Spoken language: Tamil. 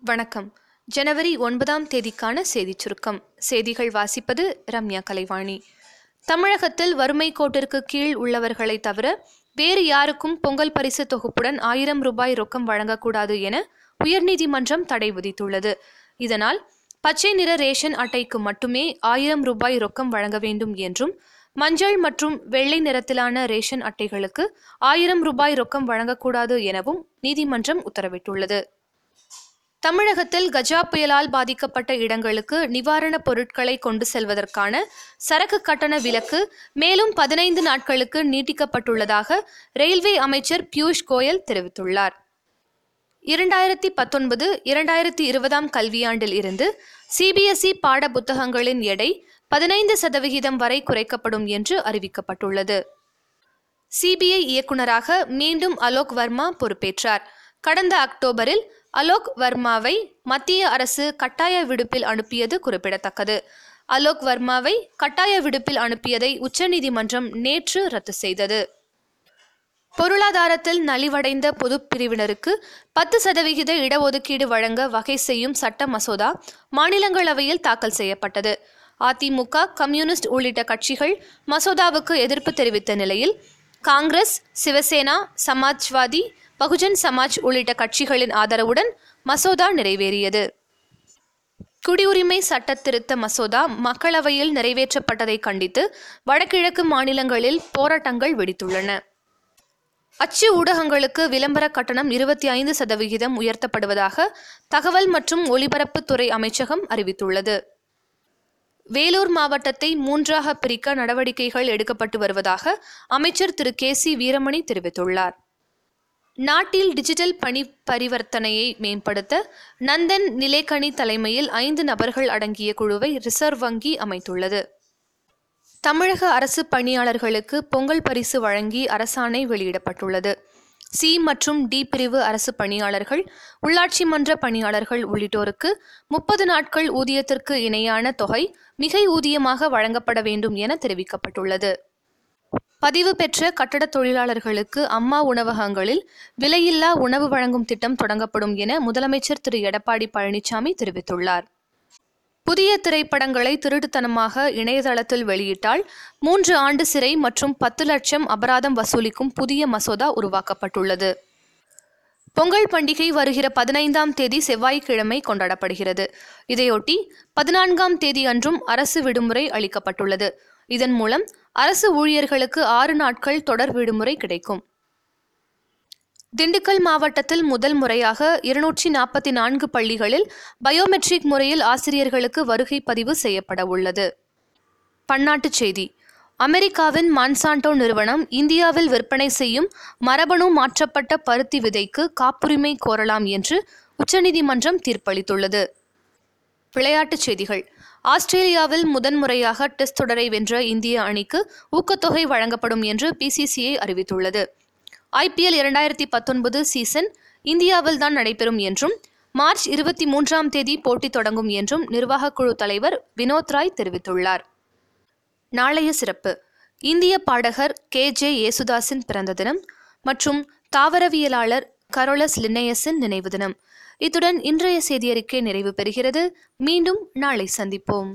வணக்கம். ஜனவரி ஒன்பதாம் தேதிக்கான செய்திச் சுருக்கம். செய்திகள் வாசிப்பது ரம்யா கலைவாணி. தமிழகத்தில் வறுமை கோட்டிற்கு கீழ் உள்ளவர்களை தவிர வேறு யாருக்கும் பொங்கல் பரிசு தொகுப்புடன் ஆயிரம் ரூபாய் ரொக்கம் வழங்கக்கூடாது என உயர்நீதிமன்றம் தடை விதித்துள்ளது. இதனால் பச்சை நிற ரேஷன் அட்டைக்கு மட்டுமே ஆயிரம் ரூபாய் ரொக்கம் வழங்க வேண்டும் என்றும் மஞ்சள் மற்றும் வெள்ளை நிறத்திலான ரேஷன் அட்டைகளுக்கு ஆயிரம் ரூபாய் ரொக்கம் வழங்கக்கூடாது எனவும் நீதிமன்றம் உத்தரவிட்டுள்ளது. தமிழகத்தில் கஜா புயலால் பாதிக்கப்பட்ட இடங்களுக்கு நிவாரணப் பொருட்களை கொண்டு செல்வதற்கான சரக்கு கட்டண விலக்கு மேலும் பதினைந்து நாட்களுக்கு நீட்டிக்கப்பட்டுள்ளதாக ரயில்வே அமைச்சர் பியூஷ் கோயல் தெரிவித்துள்ளார். இரண்டாயிரத்தி பத்தொன்பது இரண்டாயிரத்தி இருபதாம் கல்வியாண்டில் இருந்து சிபிஎஸ்இ பாட புத்தகங்களின் எடை பதினைந்து சதவிகிதம் வரை குறைக்கப்படும் என்று அறிவிக்கப்பட்டுள்ளது. சிபிஐ இயக்குநராக மீண்டும் அலோக் வர்மா பொறுப்பேற்றார். கடந்த அக்டோபரில் அலோக் வர்மாவை மத்திய அரசு கட்டாய விடுப்பில் அனுப்பியது குறிப்பிடத்தக்கது. அலோக் வர்மாவை கட்டாய விடுப்பில் அனுப்பியதை உச்சநீதிமன்றம் நேற்று ரத்து செய்தது. பொருளாதாரத்தில் நலிவடைந்த பொது பிரிவினருக்கு பத்து சதவிகித இடஒதுக்கீடு வழங்க வகை செய்யும் சட்ட மசோதா மாநிலங்களவையில் தாக்கல் செய்யப்பட்டது. அதிமுக கம்யூனிஸ்ட் உள்ளிட்ட கட்சிகள் மசோதாவுக்கு எதிர்ப்பு தெரிவித்த நிலையில் காங்கிரஸ் சிவசேனா சமாஜ்வாதி பகுஜன் சமாஜ் உள்ளிட்ட கட்சிகளின் ஆதரவுடன் மசோதா நிறைவேறியது. குடியுரிமை சட்ட திருத்த மசோதா மக்களவையில் நிறைவேற்றப்பட்டதை கண்டித்து வடகிழக்கு மாநிலங்களில் போராட்டங்கள் வெடித்துள்ளன. அச்சு ஊடகங்களுக்கு விளம்பர கட்டணம் இருபத்தி ஐந்து சதவிகிதம் உயர்த்தப்படுவதாக தகவல் மற்றும் ஒலிபரப்புத்துறை அமைச்சகம் அறிவித்துள்ளது. வேலூர் மாவட்டத்தை மூன்றாக பிரிக்க நடவடிக்கைகள் எடுக்கப்பட்டு வருவதாக அமைச்சர் திரு கே சி வீரமணி தெரிவித்துள்ளார். நாட்டில் டிஜிட்டல் பணி பரிவர்த்தனையை மேம்படுத்த நந்தன் நிலைக்கணி தலைமையில் ஐந்து நபர்கள் அடங்கிய குழுவை ரிசர்வ் வங்கி அமைத்துள்ளது. தமிழக அரசு பணியாளர்களுக்கு பொங்கல் பரிசு வழங்கி அரசாணை வெளியிடப்பட்டுள்ளது. சி மற்றும் டி பிரிவு அரசு பணியாளர்கள் உள்ளாட்சி மன்ற பணியாளர்கள் உள்ளிட்டோருக்கு முப்பது நாட்கள் ஊதியத்திற்கு இணையான தொகை மிகை ஊதியமாக வழங்கப்பட வேண்டும் என தெரிவிக்கப்பட்டுள்ளது. பதிவு பெற்ற கட்டட தொழிலாளர்களுக்கு அம்மா உணவகங்களில் விலையில்லா உணவு வழங்கும் திட்டம் தொடங்கப்படும் என முதலமைச்சர் திரு. எடப்பாடி பழனிசாமி தெரிவித்துள்ளார். புதிய திரைப்படங்களை திருட்டுத்தனமாக இணையதளத்தில் வெளியிட்டால் மூன்று ஆண்டு சிறை மற்றும் பத்து லட்சம் அபராதம் வசூலிக்கும் புதிய மசோதா உருவாக்கப்பட்டுள்ளது. பொங்கல் பண்டிகை வருகிற பதினைந்தாம் தேதி செவ்வாய்க்கிழமை கொண்டாடப்படுகிறது. இதையொட்டி பதினான்காம் தேதி அன்றும் அரசு விடுமுறை அளிக்கப்பட்டுள்ளது. இதன் மூலம் அரசு ஊழியர்களுக்கு ஆறு நாட்கள் தொடர் விடுமுறை கிடைக்கும். திண்டுக்கல் மாவட்டத்தில் முதல் முறையாக இருநூற்றி நாற்பத்தி நான்கு பள்ளிகளில் பயோமெட்ரிக் முறையில் ஆசிரியர்களுக்கு வருகை பதிவு செய்யப்பட உள்ளது. பன்னாட்டுச் செய்தி. அமெரிக்காவின் மான்சாண்டோ நிறுவனம் இந்தியாவில் விற்பனை செய்யும் மரபணு மாற்றப்பட்ட பருத்தி விதைக்கு காப்புரிமை கோரலாம் என்று உச்சநீதிமன்றம் தீர்ப்பளித்துள்ளது. விளையாட்டுச் செய்திகள். ஆஸ்திரேலியாவில் முதன்முறையாக டெஸ்ட் தொடரை வென்ற இந்திய அணிக்கு ஊக்கத்தொகை வழங்கப்படும் என்று பிசிசிஐ அறிவித்துள்ளது. ஐபிஎல் இரண்டாயிரத்தி பத்தொன்பது சீசன் இந்தியாவில் தான் நடைபெறும் என்றும் மார்ச் இருபத்தி மூன்றாம் தேதி போட்டி தொடங்கும் என்றும் நிர்வாகக்குழு தலைவர் வினோத் ராய் தெரிவித்துள்ளார். நாளைய சிறப்பு. இந்திய பாடகர் கே ஜே யேசுதாஸின் பிறந்த தினம் மற்றும் தாவரவியலாளர் கரோலஸ் லின்னையஸின் நினைவு தினம். இத்துடன் இன்றைய செய்தியறிக்கை நிறைவு பெறுகிறது. மீண்டும் நாளை சந்திப்போம்.